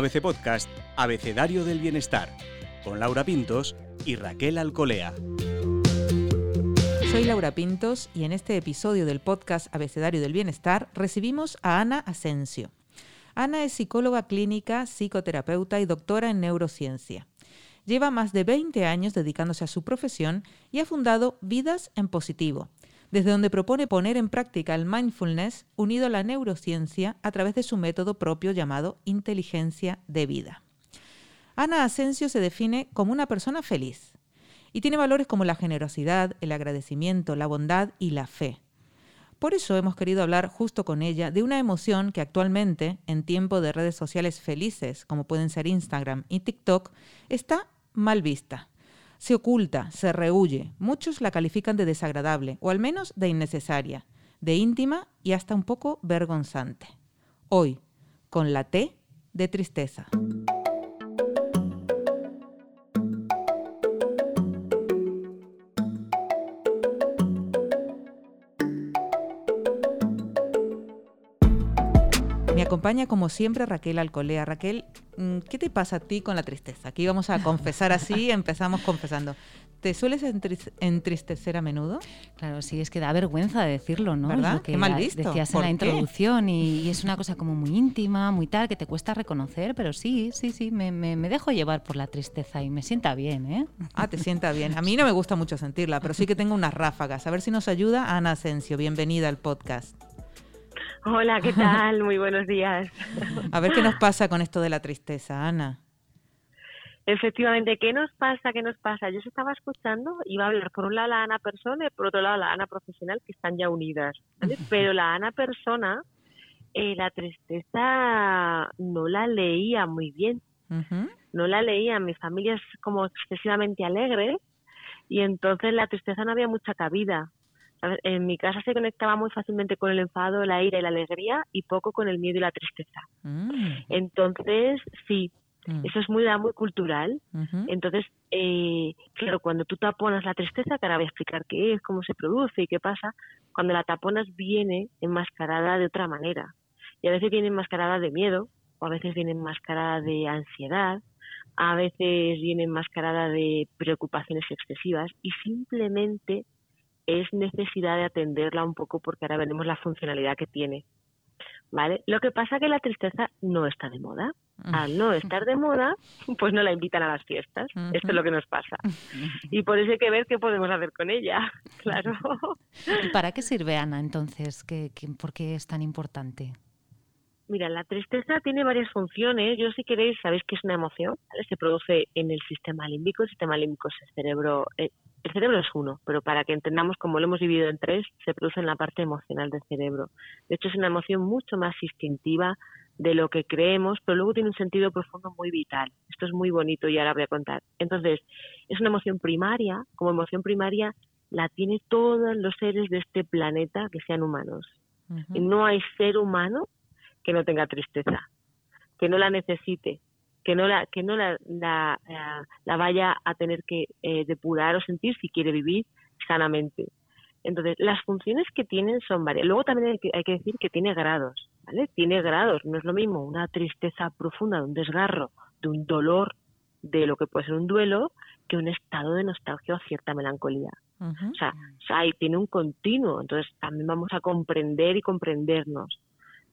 ABC Podcast, Abecedario del Bienestar, con Laura Pintos y Raquel Alcolea. Soy Laura Pintos y en este episodio del podcast Abecedario del Bienestar recibimos a Ana Asensio. Ana es psicóloga clínica, psicoterapeuta y doctora en neurociencia. Lleva más de 20 años dedicándose a su profesión y ha fundado Vidas en Positivo, desde donde propone poner en práctica el mindfulness unido a la neurociencia a través de su método propio llamado inteligencia de vida. Ana Asensio se define como una persona feliz y tiene valores como la generosidad, el agradecimiento, la bondad y la fe. Por eso hemos querido hablar justo con ella de una emoción que actualmente, en tiempo de redes sociales felices, como pueden ser Instagram y TikTok, está mal vista se oculta, se rehuye. Muchos la califican de desagradable, o al menos de innecesaria, de íntima y hasta un poco vergonzante. Hoy, con la T de tristeza. Acompaña como siempre Raquel Alcolea. Raquel, mm, ¿qué te pasa a ti con la tristeza? Aquí vamos a confesar así, empezamos confesando. ¿Te sueles entristecer a menudo? Claro, sí, es que da vergüenza de decirlo, ¿no? ¿Verdad? que qué mal visto. Decías en la introducción y, es una cosa como muy íntima, muy tal, que te cuesta reconocer, pero sí, sí, sí, me, me, dejo llevar por la tristeza y me sienta bien, ¿eh? Ah, te sienta bien. A mí no me gusta mucho sentirla, pero sí que tengo unas ráfagas. A ver si nos ayuda Ana Asensio. Bienvenida al podcast. Hola, ¿qué tal? Muy buenos días. A ver qué nos pasa con esto de la tristeza, Ana. Efectivamente, ¿qué nos pasa? ¿Qué nos pasa? Yo se estaba escuchando, iba a hablar por un lado la Ana persona y por otro lado la Ana profesional, que están ya unidas. Pero la Ana persona, eh, la tristeza no la leía muy bien. No la leía. Mi familia es como excesivamente alegre y entonces la tristeza no había mucha cabida en mi casa se conectaba muy fácilmente con el enfado, la ira y la alegría y poco con el miedo y la tristeza. Mm. Entonces, sí, mm. eso es muy, muy cultural. Entonces, eh, claro, cuando tú taponas la tristeza, que ahora voy a explicar qué es, cómo se produce y qué pasa, cuando la taponas viene enmascarada de otra manera. Y a veces viene enmascarada de miedo, o a veces viene enmascarada de ansiedad, a veces viene enmascarada de preocupaciones excesivas y simplemente es necesidad de atenderla un poco porque ahora veremos la funcionalidad que tiene. ¿Vale? Lo que pasa es que la tristeza no está de moda. Al no estar de moda, pues no la invitan a las fiestas. Esto es lo que nos pasa. Y por eso hay que ver qué podemos hacer con ella. Claro. ¿Y para qué sirve Ana entonces? ¿Qué, por qué es tan importante? Mira, la tristeza tiene varias funciones. Yo, si queréis, sabéis que es una emoción. Se produce en el sistema límbico. El sistema límbico es el cerebro, eh, el cerebro es uno, pero para que entendamos cómo lo hemos dividido en tres, se produce en la parte emocional del cerebro. De hecho, es una emoción mucho más instintiva de lo que creemos, pero luego tiene un sentido profundo muy vital. Esto es muy bonito y ahora voy a contar. Entonces, es una emoción primaria, como emoción primaria la tiene todos los seres de este planeta que sean humanos. Y no hay ser humano que no tenga tristeza, que no la necesite, que no la que no la, la, vaya a tener que eh, depurar o sentir si quiere vivir sanamente. Entonces, las funciones que tienen son varias. Luego también hay que, hay que decir que tiene grados, ¿vale? Tiene grados. No es lo mismo una tristeza profunda, de un desgarro, de un dolor, de lo que puede ser un duelo, que un estado de nostalgia o cierta melancolía. O sea, o tiene un continuo. Entonces, también vamos a comprender y comprendernos.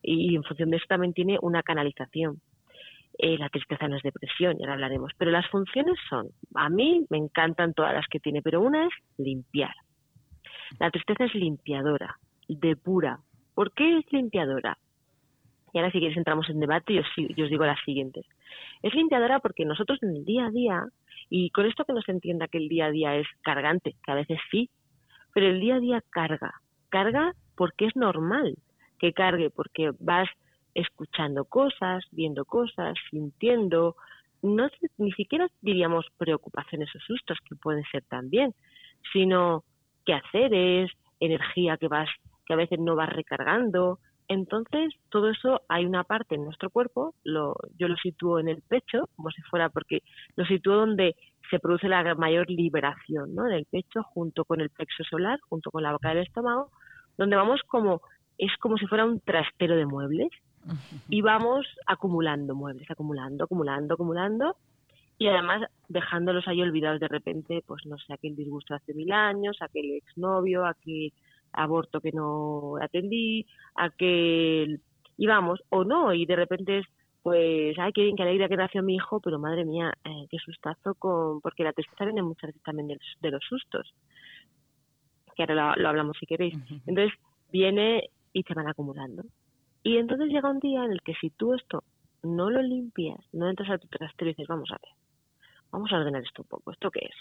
Y, en función de eso también tiene una canalización. Eh, la tristeza no es depresión, ya lo hablaremos. Pero las funciones son, a mí me encantan todas las que tiene, pero una es limpiar. La tristeza es limpiadora, depura. ¿Por qué es limpiadora? Y ahora si quieres entramos en debate y os, os digo las siguientes. Es limpiadora porque nosotros en el día a día, y con esto que no se entienda que el día a día es cargante, que a veces sí, pero el día a día carga. Carga porque es normal que cargue, porque vas escuchando cosas, viendo cosas, sintiendo, no ni siquiera diríamos preocupaciones o sustos que pueden ser también, sino quehaceres, energía que vas que a veces no vas recargando. Entonces, todo eso hay una parte en nuestro cuerpo, lo, yo lo sitúo en el pecho, como si fuera, porque lo sitúo donde se produce la mayor liberación, ¿no? En el pecho, junto con el plexo solar, junto con la boca del estómago, donde vamos como, es como si fuera un trastero de muebles, y vamos acumulando muebles, acumulando, acumulando, acumulando y además dejándolos ahí olvidados de repente, pues no sé, aquel disgusto hace mil años, aquel exnovio, aquel aborto que no atendí, aquel... y vamos, o no, y de repente es, pues, ay, qué bien, qué alegría que nació mi hijo, pero madre mía, eh, qué sustazo con... porque la tristeza viene muchas veces también de, de los sustos, que ahora lo, lo hablamos si queréis. Entonces viene y se van acumulando. Y entonces llega un día en el que si tú esto no lo limpias, no entras a tu trastero y dices, vamos a ver, vamos a ordenar esto un poco, ¿esto qué es?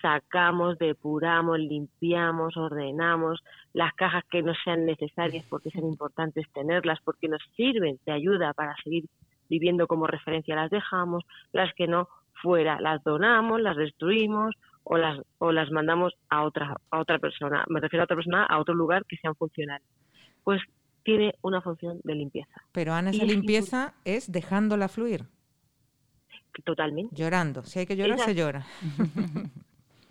Sacamos, depuramos, limpiamos, ordenamos las cajas que no sean necesarias porque son importantes tenerlas, porque nos sirven de ayuda para seguir viviendo como referencia, las dejamos, las que no, fuera, las donamos, las destruimos o las, o las mandamos a otra, a otra persona, me refiero a otra persona, a otro lugar que sean funcionales. Pues tiene una función de limpieza. Pero Ana, esa limpieza es dejándola fluir. Totalmente. Llorando. Si hay que llorar, se llora.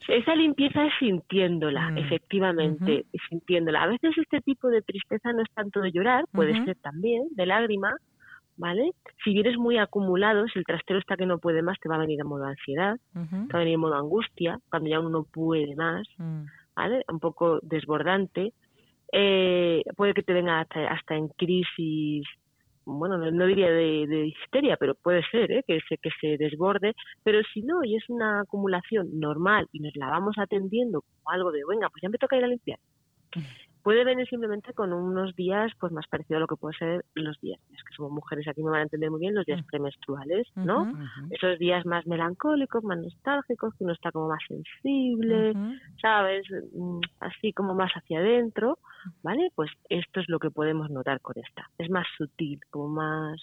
Esa limpieza es sintiéndola, mm. efectivamente, sintiéndola. A veces este tipo de tristeza no es tanto de llorar, puede ser también de lágrima, ¿vale? Si vienes muy acumulado, si el trastero está que no puede más, te va a venir en modo ansiedad, te va a venir en modo angustia, cuando ya uno no puede más, mm. ¿vale? Un poco desbordante. Eh, puede que te venga hasta en crisis bueno, no, diría de, histeria, pero puede ser ¿eh? que, se, que se desborde, pero si no, y es una acumulación normal y nos la vamos atendiendo como algo de, venga, pues ya me toca ir a limpiar, puede venir simplemente con unos días pues más parecido a lo que puede ser los días, es que somos mujeres aquí me van a entender muy bien, los días premenstruales, ¿no? Esos días más melancólicos, más nostálgicos, que uno está como más sensible, ¿sabes? Mm, así como más hacia adentro, ¿vale? Pues esto es lo que podemos notar con esta. Es más sutil, como más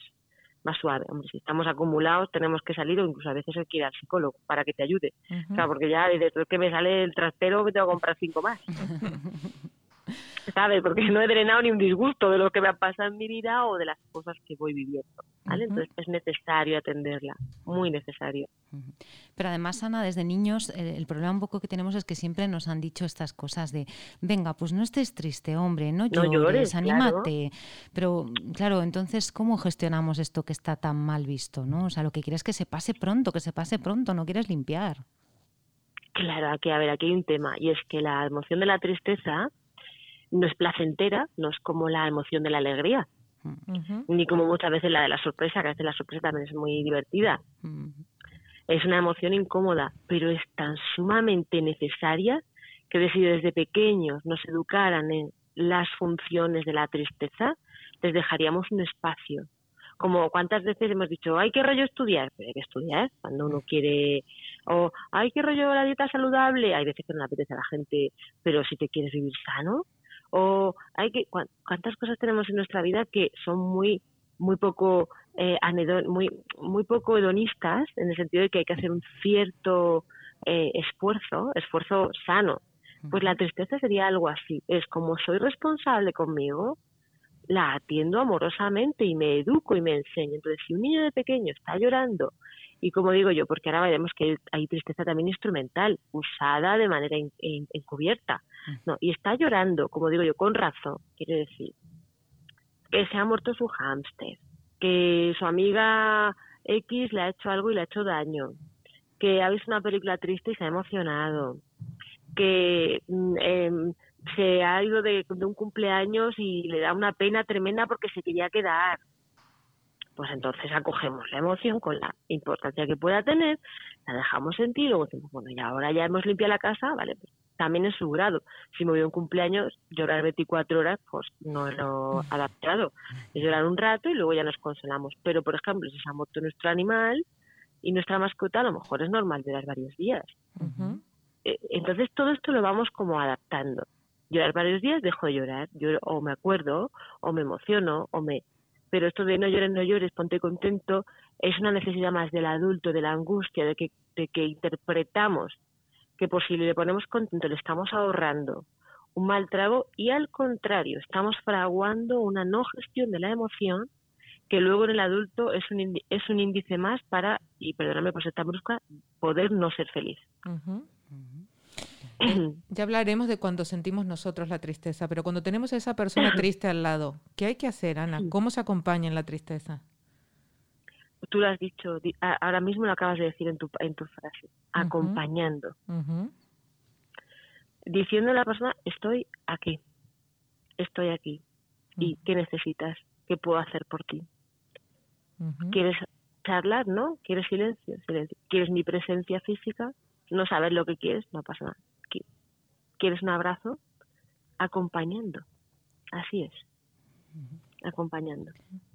más suave. Hombre, si estamos acumulados tenemos que salir o incluso a veces hay que ir al psicólogo para que te ayude. O sea, porque ya desde que me sale el trastero me tengo que comprar cinco más. ¿sabes? Porque no he drenado ni un disgusto de lo que me ha pasado en mi vida o de las cosas que voy viviendo, ¿vale? Entonces es necesario atenderla, muy necesario. Pero además, Ana, desde niños, el, problema un poco que tenemos es que siempre nos han dicho estas cosas de, venga, pues no estés triste, hombre, no llores, anímate. Pero, claro, entonces, ¿cómo gestionamos esto que está tan mal visto, no? O sea, lo que quieres es que se pase pronto, que se pase pronto, no quieres limpiar. Claro, aquí, a ver, aquí hay un tema, y es que la emoción de la tristeza no es placentera, no es como la emoción de la alegría, ni como muchas veces la de la sorpresa, que a veces la sorpresa también es muy divertida. Es una emoción incómoda, pero es tan sumamente necesaria que si desde pequeños nos educaran en las funciones de la tristeza, les dejaríamos un espacio. Como cuántas veces hemos dicho, hay que rollo estudiar, pero hay que estudiar cuando uno quiere, o hay que rollo la dieta saludable, hay veces que no le apetece a la gente, pero si te quieres vivir sano, o hay que cuántas cosas tenemos en nuestra vida que son muy muy poco eh, muy muy poco hedonistas en el sentido de que hay que hacer un cierto eh, esfuerzo esfuerzo sano. Pues la tristeza sería algo así. Es como soy responsable conmigo la atiendo amorosamente y me educo y me enseño entonces si un niño de pequeño está llorando y como digo yo, porque ahora veremos que hay tristeza también instrumental, usada de manera encubierta. No, y está llorando, como digo yo, con razón, quiere decir, que se ha muerto su hámster, que su amiga X le ha hecho algo y le ha hecho daño, que ha visto una película triste y se ha emocionado, que em, se ha ido de, un cumpleaños y le da una pena tremenda porque se quería quedar, pues entonces acogemos la emoción con la importancia que pueda tener, la dejamos sentir, luego decimos, bueno, y ahora ya hemos limpiado la casa, vale, pues también es su grado. Si me voy a un cumpleaños, llorar 24 horas, pues no es lo adaptado. Es llorar un rato y luego ya nos consolamos. Pero, por ejemplo, si se ha muerto nuestro animal y nuestra mascota, a lo mejor es normal llorar varios días. Eh, entonces, todo esto lo vamos como adaptando. Llorar varios días, dejo de llorar, o me acuerdo, o me emociono, o me pero esto de no llores, no llores, ponte contento, es una necesidad más del adulto, de la angustia, de que, de que interpretamos que por si le ponemos contento le estamos ahorrando un mal trago y al contrario, estamos fraguando una no gestión de la emoción que luego en el adulto es un, es un índice más para, y perdóname por ser tan brusca, poder no ser feliz. ya hablaremos de cuando sentimos nosotros la tristeza, pero cuando tenemos a esa persona triste al lado, ¿qué hay que hacer, Ana? ¿Cómo se acompaña en la tristeza? Tú lo has dicho, ahora mismo lo acabas de decir en tu, en tu frase, acompañando. Diciendo a la persona, estoy aquí, estoy aquí. ¿Y qué necesitas? ¿Qué puedo hacer por ti? ¿Quieres charlar, no? ¿Quieres silencio? silencio? ¿Quieres mi presencia física? No sabes lo que quieres, no pasa nada. ¿Quieres un abrazo? Acompañando. Así es. Acompañando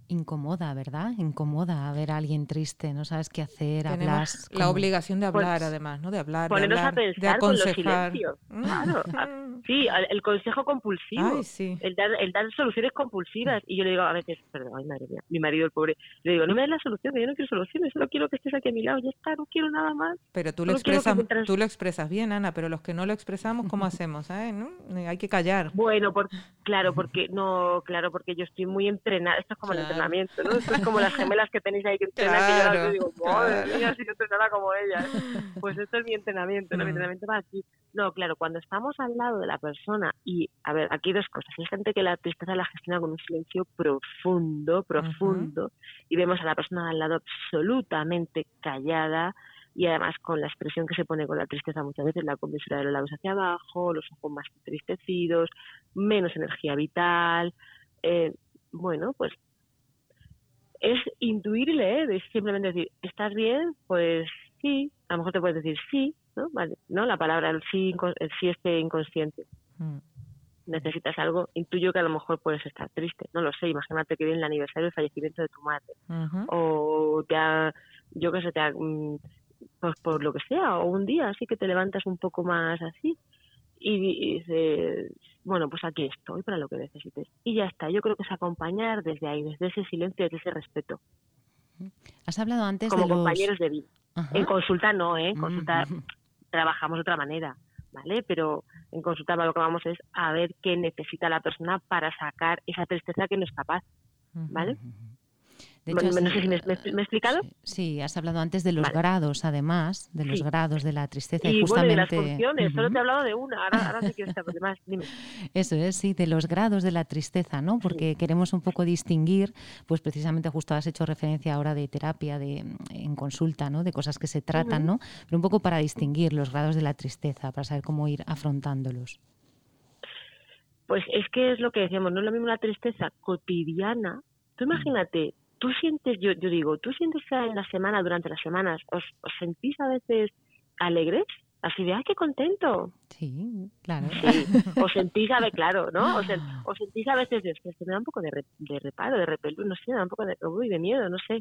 incomoda, ¿verdad? Incomoda ver a alguien triste, no sabes qué hacer, hablar. La obligación de hablar, pues, además, ¿no? De hablar, de, hablar, a pensar de aconsejar. Con claro. Sí, el consejo compulsivo. El, dar, el dar soluciones compulsivas. Y yo le digo a veces, perdón, ay madre mía, mi marido el pobre, le digo, no me des la solución, yo no quiero soluciones, solo quiero que estés aquí a mi lado, ya está, no quiero nada más. Pero tú lo, expresas, tú lo expresas bien, Ana, pero los que no lo expresamos, ¿cómo hacemos? Eh? ¿No? Hay que callar. Bueno, por, claro, porque no, claro, porque yo estoy muy entrenada, esto es como el entrenamiento, ¿no? Esto es como las gemelas que tenéis ahí que entrenan, que yo digo, madre mía, si yo entrenara como ella. Pues esto es mi entrenamiento, ¿no? Mi entrenamiento va aquí. No, claro, cuando estamos al lado de la persona y, a ver, aquí dos cosas. Hay gente que la tristeza la gestiona con un silencio profundo, profundo, y vemos a la persona al lado absolutamente callada y además con la expresión que se pone con la tristeza muchas veces, la comisura de los labios hacia abajo, los ojos más entristecidos, menos energía vital. Eh, bueno, pues es intuirle, ¿eh? simplemente decir, ¿estás bien? Pues sí, a lo mejor te puedes decir sí, ¿no? Vale, ¿no? La palabra el sí, el sí este inconsciente. Mm. Necesitas algo, intuyo que a lo mejor puedes estar triste, no lo sé, imagínate que viene el aniversario del fallecimiento de tu madre, o te ha, yo qué sé, te ha, mm, pues por lo que sea, o un día así que te levantas un poco más así, y, dices, bueno, pues aquí estoy para lo que necesites. Y ya está, yo creo que es acompañar desde ahí, desde ese silencio, desde ese respeto. Has hablado antes Como de compañeros de vida. En consulta no, ¿eh? En consulta trabajamos de otra manera, ¿vale? Pero en consulta lo que vamos es a ver qué necesita la persona para sacar esa tristeza que no es capaz, ¿vale? No sé si me, he explicado. Sí, has hablado antes de los grados, además, de los grados de la tristeza. Y, justamente... de las funciones, solo te he hablado de una, ahora, ahora sí quiero saber más, dime. Eso es, sí, de los grados de la tristeza, ¿no? Porque queremos un poco distinguir, pues precisamente justo has hecho referencia ahora de terapia, de en consulta, ¿no? De cosas que se tratan, ¿no? Pero un poco para distinguir los grados de la tristeza, para saber cómo ir afrontándolos. Pues es que es lo que decíamos, no es lo mismo la tristeza cotidiana. Tú imagínate, tú sientes, yo, yo digo, tú sientes que en la semana, durante las semanas, os, os sentís a veces alegres, así de, ¡ay, qué contento! Sí, claro. Sí, os sentís a veces, claro, ¿no? Os, os sentís a veces, de, que me da un poco de, de reparo, de repelú, no sé, me da un poco de, uy, de miedo, no sé.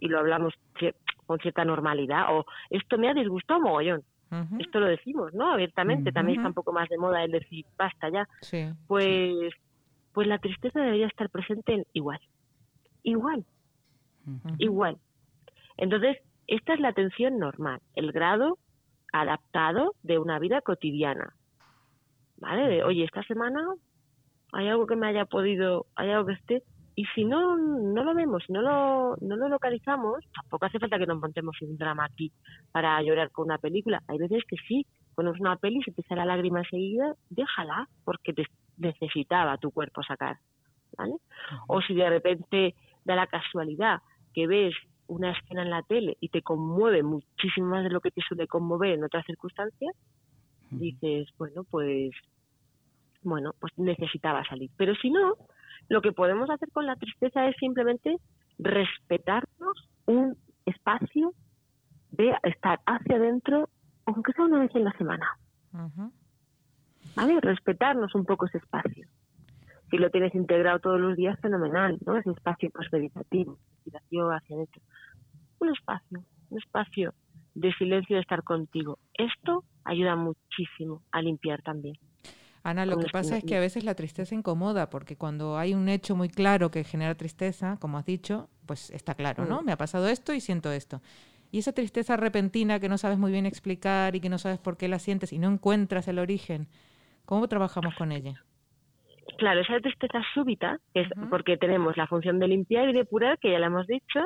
Y lo hablamos con cierta normalidad, o esto me ha disgustado mogollón. Esto lo decimos, ¿no? Abiertamente, también está un poco más de moda el decir, basta ya. Sí. Pues, pues la tristeza debería estar presente en igual igual, igual. Entonces, esta es la atención normal, el grado adaptado de una vida cotidiana. ¿Vale? De, oye, esta semana hay algo que me haya podido, hay algo que esté, y si no, no lo vemos, si no lo, no lo localizamos, tampoco hace falta que nos montemos un drama aquí para llorar con una película. Hay veces que sí, pones una peli y se te sale la lágrima enseguida, déjala, porque te necesitaba tu cuerpo sacar. ¿Vale? O si de repente da la casualidad que ves una escena en la tele y te conmueve muchísimo más de lo que te suele conmover en otras circunstancias, dices, bueno, pues bueno, pues necesitaba salir. Pero si no, lo que podemos hacer con la tristeza es simplemente respetarnos un espacio de estar hacia adentro, aunque sea una vez en la semana. ¿Vale? Respetarnos un poco ese espacio si lo tienes integrado todos los días, fenomenal, ¿no? Ese espacio pues, meditativo, meditación hacia adentro. Un espacio, un espacio de silencio de estar contigo. Esto ayuda muchísimo a limpiar también. Ana, lo que pasa es que a veces la tristeza incomoda, porque cuando hay un hecho muy claro que genera tristeza, como has dicho, pues está claro, ¿no? Mm. Me ha pasado esto y siento esto. Y esa tristeza repentina que no sabes muy bien explicar y que no sabes por qué la sientes y no encuentras el origen, ¿cómo trabajamos con ella? Claro, esa tristeza súbita, es porque tenemos la función de limpiar y depurar, que ya la hemos dicho,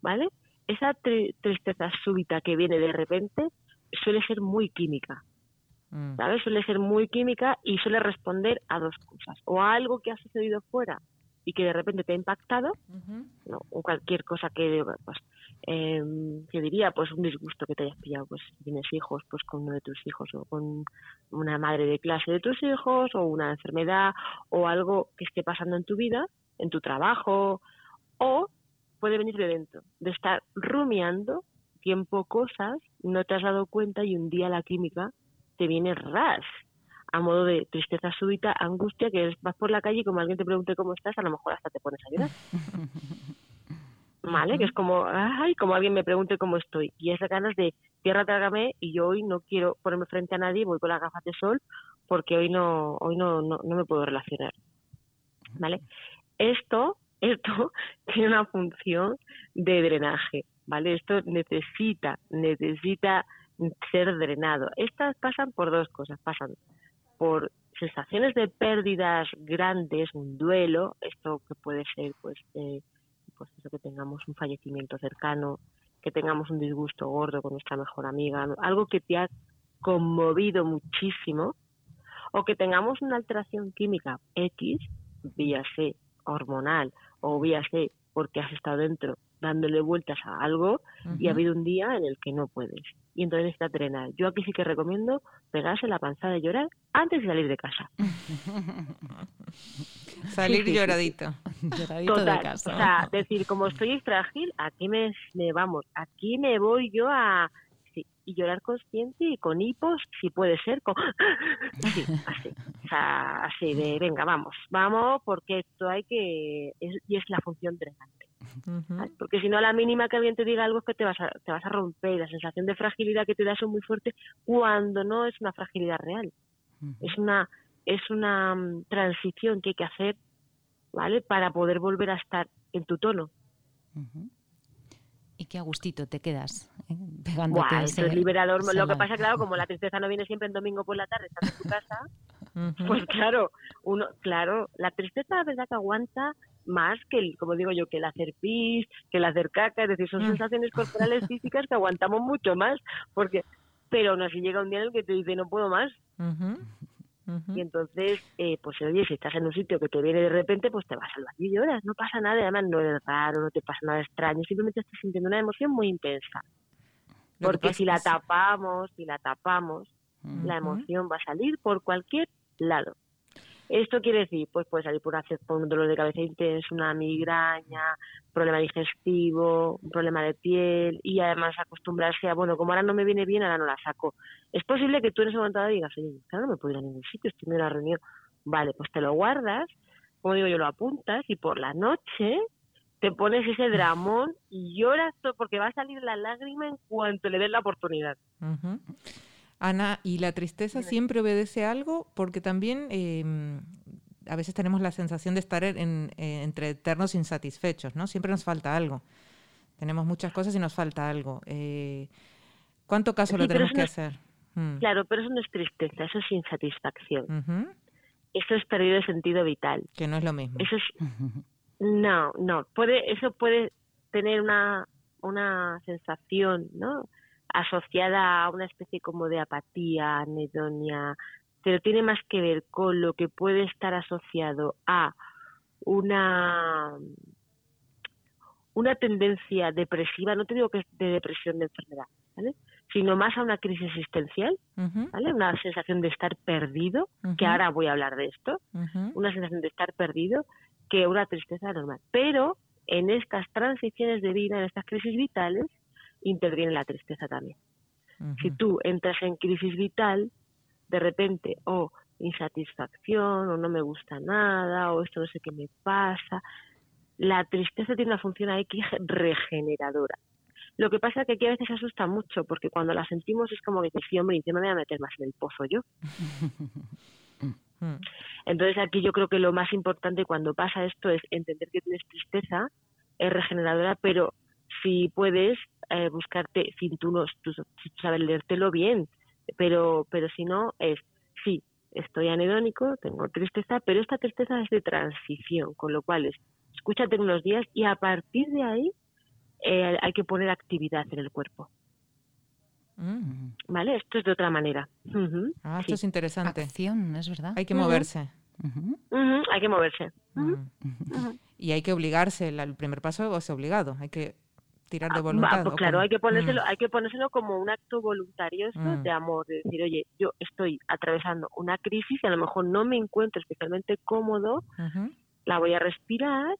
¿vale? Esa tristeza súbita que viene de repente suele ser muy química, Mm. ¿Sabes? Suele ser muy química y suele responder a dos cosas. O a algo que ha sucedido fuera y que de repente te ha impactado, ¿no? o cualquier cosa que, pues, eh, diría, pues un disgusto que te hayas pillado, pues si tienes hijos, pues con uno de tus hijos o con una madre de clase de tus hijos o una enfermedad o algo que esté pasando en tu vida, en tu trabajo, o puede venir de dentro, de estar rumiando tiempo cosas, no te has dado cuenta y un día la química te viene ras, a modo de tristeza súbita, angustia, que vas por la calle y como alguien te pregunte cómo estás, a lo mejor hasta te pones a llorar. ¿Vale? Que es como, ay, como alguien me pregunte cómo estoy. Y es ganas de, tierra trágame, y yo hoy no quiero ponerme frente a nadie, voy con las gafas de sol, porque hoy no, hoy no, no, no me puedo relacionar. ¿Vale? Esto, esto tiene una función de drenaje. ¿vale? Esto necesita, necesita ser drenado. Estas pasan por dos cosas, pasan por sensaciones de pérdidas grandes, un duelo, esto que puede ser pues, eh, pues eso que tengamos un fallecimiento cercano, que tengamos un disgusto gordo con nuestra mejor amiga, algo que te ha conmovido muchísimo, o que tengamos una alteración química X, vía C hormonal o vía C porque has estado dentro dándole vueltas a algo y ha habido un día en el que no puedes. Y entonces está drenar. Yo aquí sí que recomiendo pegarse la panzada de llorar antes de salir de casa. salir lloradito. lloradito de casa. O sea, decir, como estoy frágil, aquí me, me vamos, aquí me voy yo a y llorar consciente y con hipos, si puede ser, con... así, así, o sea, así de, venga, vamos, vamos, porque esto hay que, y es la función drenante. Porque si no, a la mínima que alguien te diga algo es que te vas, a, te vas a romper. La sensación de fragilidad que te da es muy fuerte cuando no es una fragilidad real. Es una es una mm, transición que hay que hacer, ¿vale? Para poder volver a estar en tu tono. Y qué a gustito te quedas ¿eh? pegándote Buah, es liberador. Lo que pasa, claro, como la tristeza no viene siempre en domingo por la tarde, estás en tu casa, pues claro, uno, claro, la tristeza la verdad que aguanta más que, el, como digo yo, que el hacer pis, que el hacer caca, es decir, son mm. sensaciones corporales físicas que aguantamos mucho más, porque, pero no así llega un día en el que te dice no puedo más. Y entonces, eh, pues oye, si estás en un sitio que te viene de repente, pues te vas al baño y lloras, no pasa nada, además no es raro, no te pasa nada extraño, simplemente estás sintiendo una emoción muy intensa. Porque si la tapamos, si la tapamos, la emoción va a salir por cualquier lado. Esto quiere decir, pues puede salir por, un dolor de cabeza intenso, una migraña, problema digestivo, un problema de piel y además acostumbrarse a, bueno, como ahora no me viene bien, ahora no la saco. Es posible que tú en ese momento digas, oye, claro, no me puedo ir a ningún sitio, estoy en una reunión. Vale, pues te lo guardas, como digo yo, lo apuntas y por la noche te pones ese dramón y lloras porque va a salir la lágrima en cuanto le des la oportunidad. Ana, ¿y la tristeza siempre obedece a algo? Porque también em, a veces tenemos la sensación de estar en, entre eternos insatisfechos, ¿no? Siempre nos falta algo. Tenemos muchas cosas y nos falta algo. Eh, ¿Cuánto caso lo tenemos que hacer? Mm. Claro, pero eso no es tristeza, eso es insatisfacción. Eso es pérdida de sentido vital. Que no es lo mismo. Eso es... No, no. Puede, eso puede tener una, una sensación, ¿no? Asociada a una especie como de apatía, anedonia, pero tiene más que ver con lo que puede estar asociado a una una tendencia depresiva, no te digo que es de depresión de enfermedad, ¿vale? sino más a una crisis existencial, ¿vale? Una sensación de estar perdido, que ahora voy a hablar de esto, una sensación de estar perdido que una tristeza normal. Pero en estas transiciones de vida, en estas crisis vitales, interviene la tristeza también. Si tú entras en crisis vital, de repente, o insatisfacción, o no me gusta nada, o esto no sé qué me pasa, la tristeza tiene una función ahí que es regeneradora. Lo que pasa es que aquí a veces asusta mucho, porque cuando la sentimos es como que dices, sí, hombre, y me voy a meter más en el pozo yo. Entonces aquí yo creo que lo más importante cuando pasa esto es entender que tienes tristeza, es regeneradora, pero si puedes eh, buscarte, sin tú, no, tú, sabes leértelo bien, pero, pero si no, es, sí, estoy anedónico, tengo tristeza, pero esta tristeza es de transición, con lo cual es, escúchate unos días y a partir de ahí eh, hay que poner actividad en el cuerpo. Mm. ¿Vale? Esto es de otra manera. Ah, esto es interesante. Acción, es verdad. Hay que moverse. Hay que moverse. Y hay que obligarse. El primer paso es obligado. Hay que tirar de ah, voluntad. Pues claro, hay que ponérselo, hay que ponérselo como un acto voluntario de amor, de decir, oye, yo estoy atravesando una crisis y a lo mejor no me encuentro especialmente cómodo, la voy a respirar,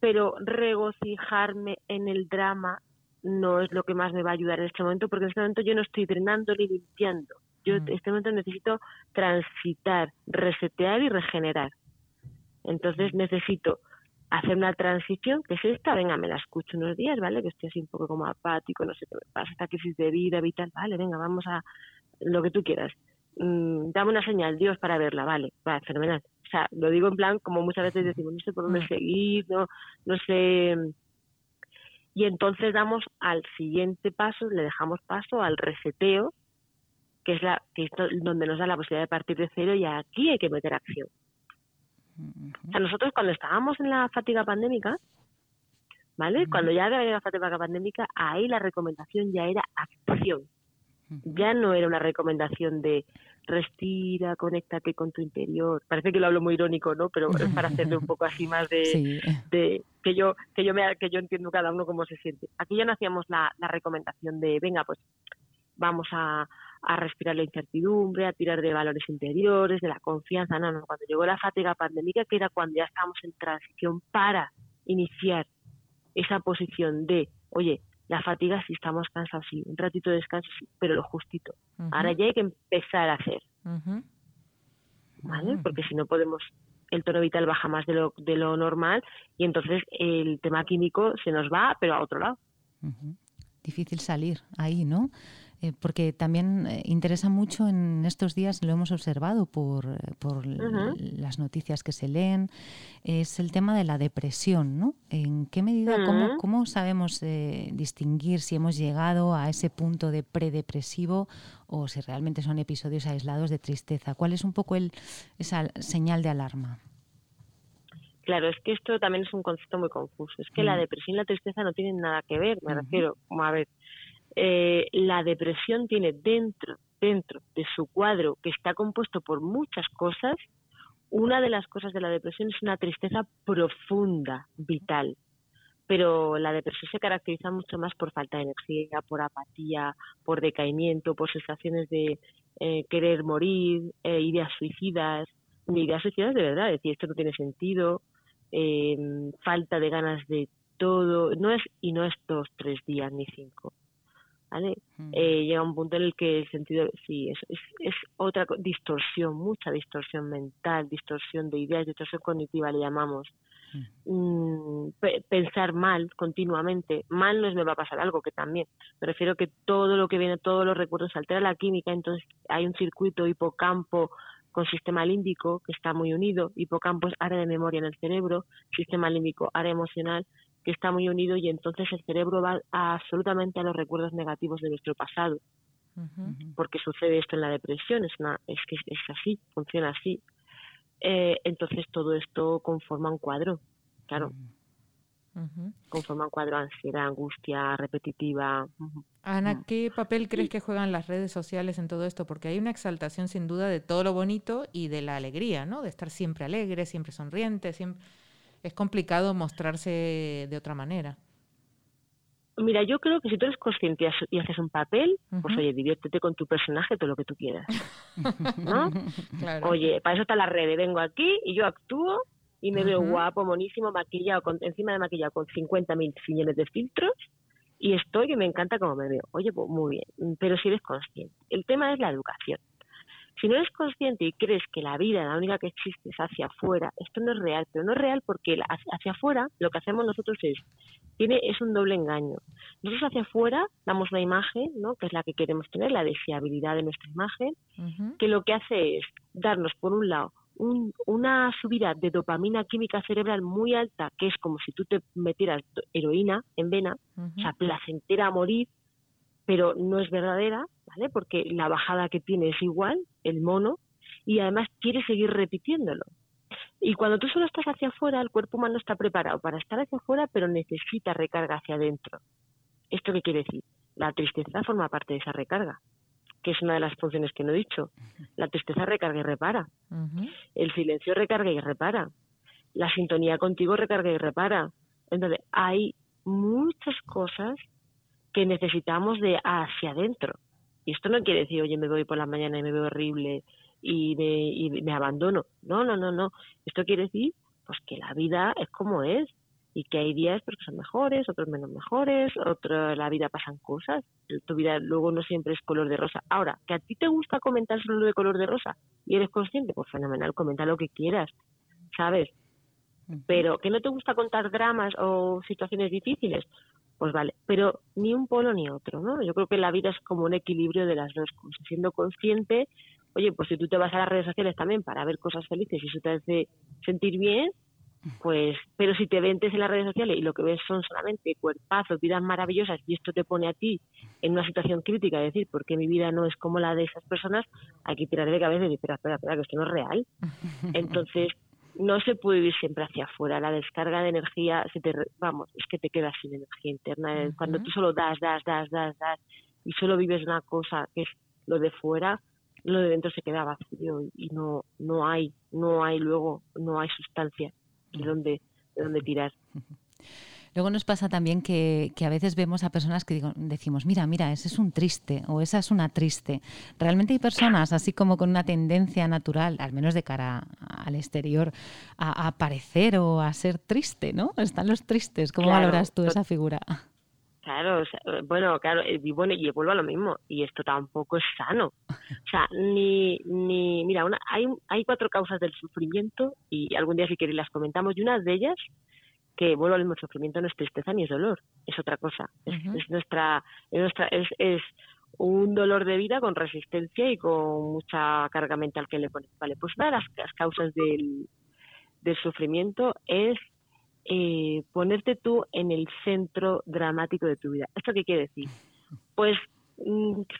pero regocijarme en el drama no es lo que más me va a ayudar en este momento, porque en este momento yo no estoy drenando ni limpiando. Yo en este momento necesito transitar, resetear y regenerar. Entonces necesito hacer una transición, que es esta, venga, me la escucho unos días, ¿vale? Que estoy así un poco como apático, no sé qué me pasa, esta crisis de vida, vital, vale, venga, vamos a lo que tú quieras. Mm, dame una señal, Dios, para verla, vale, va, fenomenal. O sea, lo digo en plan, como muchas veces decimos, no sé por dónde seguir, no, no sé. Y entonces damos al siguiente paso, le dejamos paso al reseteo, que es, la, que es donde nos da la posibilidad de partir de cero y aquí hay que meter acción. O sea, nosotros cuando estábamos en la fatiga pandémica, ¿vale? Cuando ya había la fatiga pandémica, ahí la recomendación ya era acción. Ya no era una recomendación de respira, conéctate con tu interior. Parece que lo hablo muy irónico, ¿no? Pero es para hacerle un poco así más de, de, que yo que yo me que yo entiendo cada uno cómo se siente. Aquí ya no hacíamos la, la recomendación de venga, pues vamos a, a respirar la incertidumbre, a tirar de valores interiores, de la confianza. No, no, cuando llegó la fatiga pandémica, que era cuando ya estábamos en transición para iniciar esa posición de, oye, la fatiga si estamos cansados, sí, un ratito de descanso, sí, pero lo justito. Ahora ya hay que empezar a hacer. ¿Vale? Porque si no podemos, el tono vital baja más de lo, de lo normal y entonces el tema químico se nos va, pero a otro lado. Difícil salir ahí, ¿no? Eh, porque también eh, interesa mucho en estos días, lo hemos observado por, eh, las noticias que se leen, es el tema de la depresión, ¿no? ¿En qué medida, cómo, sabemos distinguir si hemos llegado a ese punto de predepresivo o si realmente son episodios aislados de tristeza? ¿Cuál es un poco el, esa señal de alarma? Claro, es que esto también es un concepto muy confuso. Es que la mm. depresión y la tristeza no tienen nada que ver, me refiero, a ver, eh, la depresión tiene dentro, dentro de su cuadro, que está compuesto por muchas cosas, una de las cosas de la depresión es una tristeza profunda, vital. Pero la depresión se caracteriza mucho más por falta de energía, por apatía, por decaimiento, por sensaciones de eh, querer morir, eh, ideas suicidas, ideas suicidas de verdad, decir esto no tiene sentido, falta de ganas de todo, no es y no es dos, tres días ni cinco. ¿Vale? Eh, llega un punto en el que el sentido, sí, es, es, otra distorsión, mucha distorsión mental, distorsión de ideas, distorsión cognitiva le llamamos. Mm, pensar mal continuamente, mal no es me va a pasar algo, que también, me refiero que todo lo que viene, todos los recuerdos altera la química, entonces hay un circuito hipocampo con sistema límbico que está muy unido, hipocampo es área de memoria en el cerebro, sistema límbico área emocional, que está muy unido y entonces el cerebro va absolutamente a los recuerdos negativos de nuestro pasado. Porque sucede esto en la depresión, es, una, es que es así, funciona así. Eh, entonces todo esto conforma un cuadro, claro. Conforma un cuadro ansiedad, angustia repetitiva. Ana, ¿qué papel crees que juegan las redes sociales en todo esto? Porque hay una exaltación sin duda de todo lo bonito y de la alegría, ¿no? De estar siempre alegre, siempre sonriente, siempre es complicado mostrarse de otra manera. Mira, yo creo que si tú eres consciente y haces un papel, pues oye, diviértete con tu personaje todo lo que tú quieras. ¿No? Oye, para eso está la red. Vengo aquí y yo actúo y me veo guapo, monísimo, maquillado, con, encima de maquillado con 50.000 millones de filtros y estoy y me encanta cómo me veo. Oye, pues muy bien, pero si eres consciente. El tema es la educación. Si no eres consciente y crees que la vida, la única que existe, es hacia afuera, esto no es real, pero no es real porque hacia afuera lo que hacemos nosotros es, tiene, es un doble engaño. Nosotros hacia afuera damos una imagen, ¿no? que es la que queremos tener, la deseabilidad de nuestra imagen, que lo que hace es darnos, por un lado, una subida de dopamina química cerebral muy alta, que es como si tú te metieras heroína en vena, o sea, placentera a morir, pero no es verdadera, ¿vale? Porque la bajada que tiene es igual, el mono, y además quiere seguir repitiéndolo. Y cuando tú solo estás hacia afuera, el cuerpo humano está preparado para estar hacia afuera, pero necesita recarga hacia adentro. ¿Esto qué quiere decir? la tristeza forma parte de esa recarga, que es una de las funciones que no he dicho. La tristeza recarga y repara. El silencio recarga y repara. La sintonía contigo recarga y repara. Entonces, hay muchas cosas que necesitamos de hacia adentro. Y esto no quiere decir, oye, me voy por la mañana y me veo horrible y me, y me abandono. No, no, no, no. Esto quiere decir pues que la vida es como es y que hay días pues, que son mejores, otros menos mejores, otros la vida pasan cosas. Tu vida luego no siempre es color de rosa. Ahora, que a ti te gusta comentar solo de color de rosa y eres consciente, pues fenomenal, comenta lo que quieras, ¿sabes? Pero que no te gusta contar dramas o situaciones difíciles, pues vale, pero ni un polo ni otro, ¿no? Yo creo que la vida es como un equilibrio de las dos cosas, siendo consciente, oye, pues si tú te vas a las redes sociales también para ver cosas felices y eso te hace sentir bien, pues, pero si te ventes en las redes sociales y lo que ves son solamente cuerpazos, vidas maravillosas y esto te pone a ti en una situación crítica, es decir, porque mi vida no es como la de esas personas, hay que tirar de cabeza y decir, espera, espera, espera, que esto no es real. Entonces, no se puede vivir siempre hacia afuera. La descarga de energía, se te, vamos, es que te quedas sin energía interna. Cuando tú solo das, das, das, das, das y solo vives una cosa que es lo de fuera, lo de dentro se queda vacío y no, no hay, no hay luego, no hay sustancia de dónde, de dónde tirar. Luego nos pasa también que, a veces vemos a personas que digo, decimos, mira, mira, ese es un triste o esa es una triste. Realmente hay personas así como con una tendencia natural, al menos de cara al exterior, a, a parecer o a ser triste, ¿no? Están los tristes. ¿Cómo valoras tú esa figura? Claro, bueno, claro, y bueno, y vuelvo a lo mismo, y esto tampoco es sano. O sea, ni, ni mira, una, hay, hay cuatro causas del sufrimiento, y algún día si queréis las comentamos, y una de ellas que vuelvo al mismo sufrimiento no es tristeza ni es dolor, es otra cosa. es, nuestra, es nuestra, es, es un dolor de vida con resistencia y con mucha carga mental que le pones. Vale, pues una de las, causas del, del sufrimiento es eh, ponerte tú en el centro dramático de tu vida. ¿Esto qué quiere decir? Pues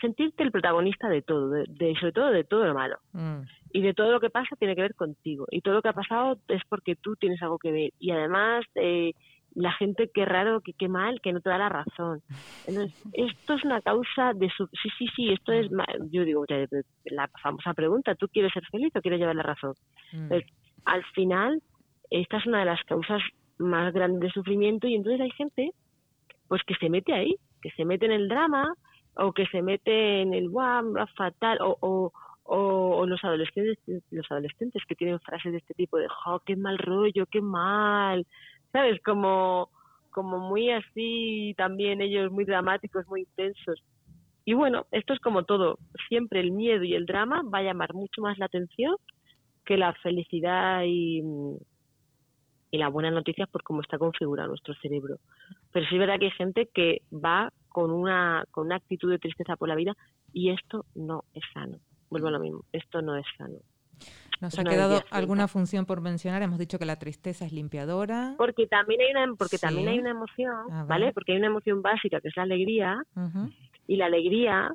sentirte el protagonista de todo, de, sobre todo de todo lo malo. Mm. Y de todo lo que pasa tiene que ver contigo. Y todo lo que ha pasado es porque tú tienes algo que ver. Y además eh, la gente qué raro que qué mal que no te da la razón. Entonces esto es una causa de su sí sí sí esto es yo digo la famosa pregunta tú quieres ser feliz o quieres llevar la razón mm. al final esta es una de las causas más grandes de sufrimiento y entonces hay gente pues que se mete ahí que se mete en el drama o que se mete en el guau fatal o o, los adolescentes los adolescentes que tienen frases de este tipo de qué mal rollo qué mal sabes como como muy así también ellos muy dramáticos muy intensos. Y bueno esto es como todo. Siempre el miedo y el drama va a llamar mucho más la atención que la felicidad y y la buena noticia por cómo está configurado nuestro cerebro. Pero sí es verdad que hay gente que va con una, con una actitud de tristeza por la vida y esto no es sano vuelvo a lo mismo, esto no es sano. Nos ha quedado alguna función por mencionar. Hemos dicho que la tristeza es limpiadora. Porque también hay una, porque también hay una emoción, ¿vale? Porque hay una emoción básica que es la alegría. Y la alegría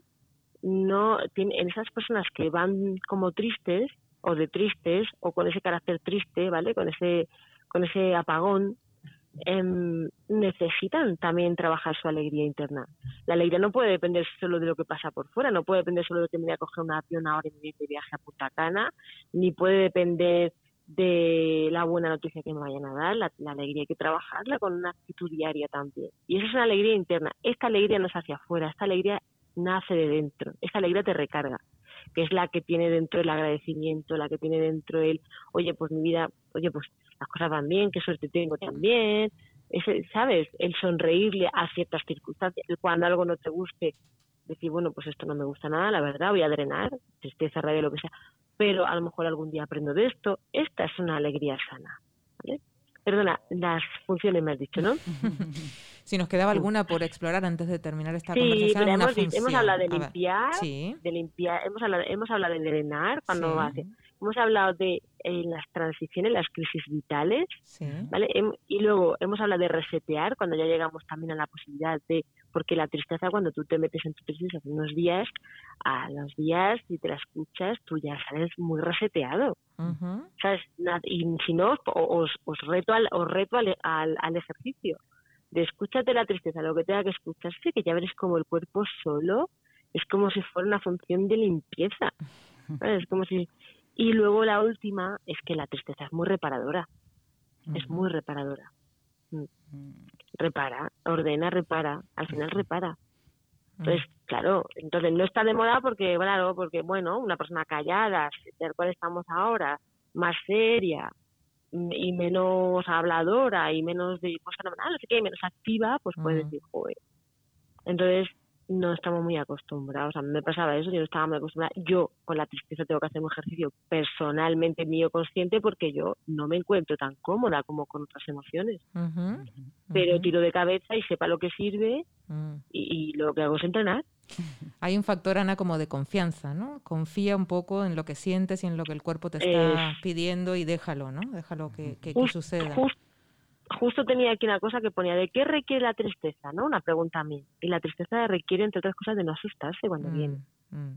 no tiene, en esas personas que van como tristes o de tristes o con ese carácter triste, ¿vale? Con ese con ese apagón, Em, necesitan también trabajar su alegría interna. La alegría no puede depender solo de lo que pasa por fuera, no puede depender solo de que me voy a coger un avión ahora y me voy de viaje a Punta Cana, ni puede depender de la buena noticia que me vayan a dar, la, alegría hay que trabajarla con una actitud diaria también. Y esa es una alegría interna. Esta alegría no es hacia afuera, esta alegría nace de dentro, esta alegría te recarga, que es la que tiene dentro el agradecimiento, la que tiene dentro el, oye, pues mi vida, oye, pues las cosas van bien, qué suerte tengo también, ese, ¿sabes? El sonreírle a ciertas circunstancias, cuando algo no te guste, decir, bueno, pues esto no me gusta nada, la verdad, voy a drenar, tristeza, rabia, lo que sea, pero a lo mejor algún día aprendo de esto, esta es una alegría sana, ¿vale? Perdona, las funciones me has dicho, ¿no? si nos quedaba alguna por explorar antes de terminar esta conversación. Hemos, hemos, hablado de limpiar, de limpiar, hemos hablado, hemos hablado de drenar cuando hace hemos hablado de eh, las transiciones, las crisis vitales, ¿vale? y luego hemos hablado de resetear, cuando ya llegamos también a la posibilidad de, porque la tristeza cuando tú te metes en tu tristeza hace unos días, a los días, si te la escuchas, tú ya sales muy reseteado. ¿sabes? Y si no, os, os reto, al, os reto al, al, ejercicio de escúchate la tristeza, lo que tenga que escucharse, que ya veréis como el cuerpo solo es como si fuera una función de limpieza. Es como si... Y luego la última es que la tristeza es muy reparadora. Es muy reparadora. Mm. Repara, ordena, repara. Al final repara. Entonces, claro, entonces no está de moda porque, claro, porque, bueno, una persona callada, del cual estamos ahora, más seria y menos habladora y menos de, pues fenomenal, no sé qué, menos activa, pues puede decir, joder. Entonces, no estamos muy acostumbrados. A mí me pasaba eso, yo no estaba muy acostumbrada. Yo con la tristeza tengo que hacer un ejercicio personalmente mío consciente porque yo no me encuentro tan cómoda como con otras emociones. Pero tiro de cabeza y sepa lo que sirve mm. y, lo que hago es entrenar. Hay un factor, Ana, como de confianza, ¿no? Confía un poco en lo que sientes y en lo que el cuerpo te está pidiendo y déjalo, ¿no? Déjalo que, que, suceda justo tenía aquí una cosa que ponía de qué requiere la tristeza, ¿no? Una pregunta a mí. Y la tristeza requiere, entre otras cosas, de no asustarse cuando mm, viene. Mm.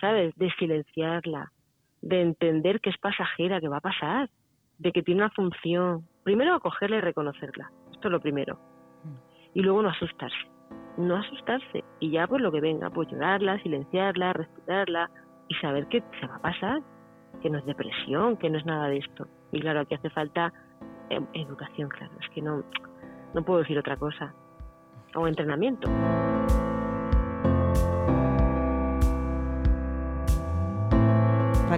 ¿Sabes? De silenciarla, de entender que es pasajera, que va a pasar, de que tiene una función. Primero acogerla y reconocerla. Esto es lo primero. Mm. Y luego no asustarse. No asustarse. Y ya pues lo que venga, pues llorarla, silenciarla, respirarla y saber que se va a pasar, que no es depresión, que no es nada de esto. Y claro, aquí hace falta educación, claro, es que no, no puedo decir otra cosa. O entrenamiento.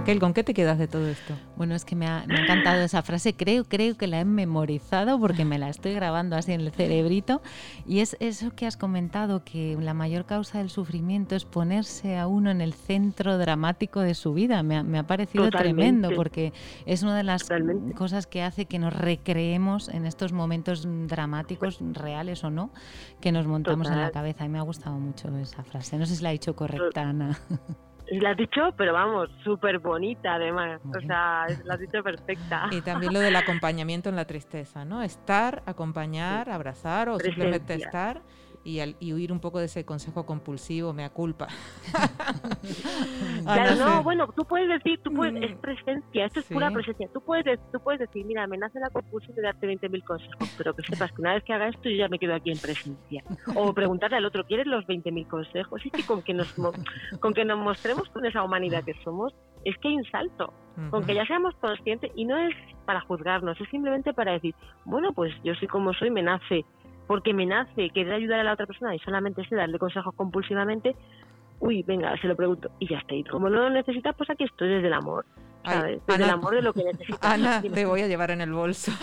Raquel, ¿con qué te quedas de todo esto? Bueno, es que me ha, encantado esa frase. Creo, creo que la he memorizado porque me la estoy grabando así en el cerebrito. Y es eso que has comentado, que la mayor causa del sufrimiento es ponerse a uno en el centro dramático de su vida. Me ha, parecido tremendo porque es una de las cosas que hace que nos recreemos en estos momentos dramáticos, reales o no, que nos montamos en la cabeza. Y me ha gustado mucho esa frase. No sé si la he dicho correcta, Ana. La has dicho, pero vamos, súper bonita además. O sea, la has dicho perfecta. Y también lo del acompañamiento en la tristeza, ¿no? Estar, acompañar, abrazar o simplemente estar y, al, y huir un poco de ese consejo compulsivo, mea culpa. claro, no, bueno, tú puedes decir, tú puedes, es mm. presencia, esto es pura presencia. Tú puedes, tú puedes decir, mira, me nace la compulsión de darte 20.000 consejos, pero que sepas que una vez que haga esto yo ya me quedo aquí en presencia. O preguntarle al otro, ¿quieres los 20.000 consejos? Y que con que, nos, con que nos mostremos con esa humanidad que somos, es que hay un salto. Con que ya seamos conscientes, y no es para juzgarnos, es simplemente para decir, bueno, pues yo soy como soy, me nace porque me nace querer ayudar a la otra persona y solamente sé darle consejos compulsivamente, uy, venga, se lo pregunto y ya está. Y como no lo necesitas, pues aquí estoy desde el amor. ¿sabes? desde el amor de lo que necesitas. Ana, te voy a llevar en el bolso.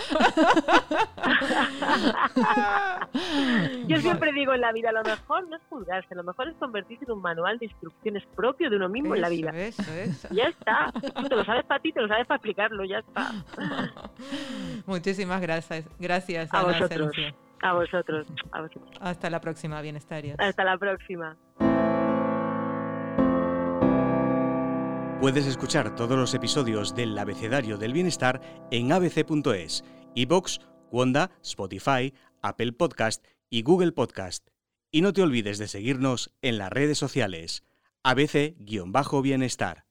Yo siempre digo en la vida, lo mejor no es juzgarse, lo mejor es convertirse en un manual de instrucciones propio de uno mismo en la vida. Eso, eso. Ya está. Tú te lo sabes para ti, te lo sabes para explicarlo, ya está. Muchísimas gracias. Gracias, a vosotros. A vosotros, a vosotros. Hasta la próxima, bienestarios. Hasta la próxima. Puedes escuchar todos los episodios del Abecedario del Bienestar en abc.es, iBox, Wanda, Spotify, Apple Podcast y Google Podcast. Y no te olvides de seguirnos en las redes sociales. ABC-Bienestar.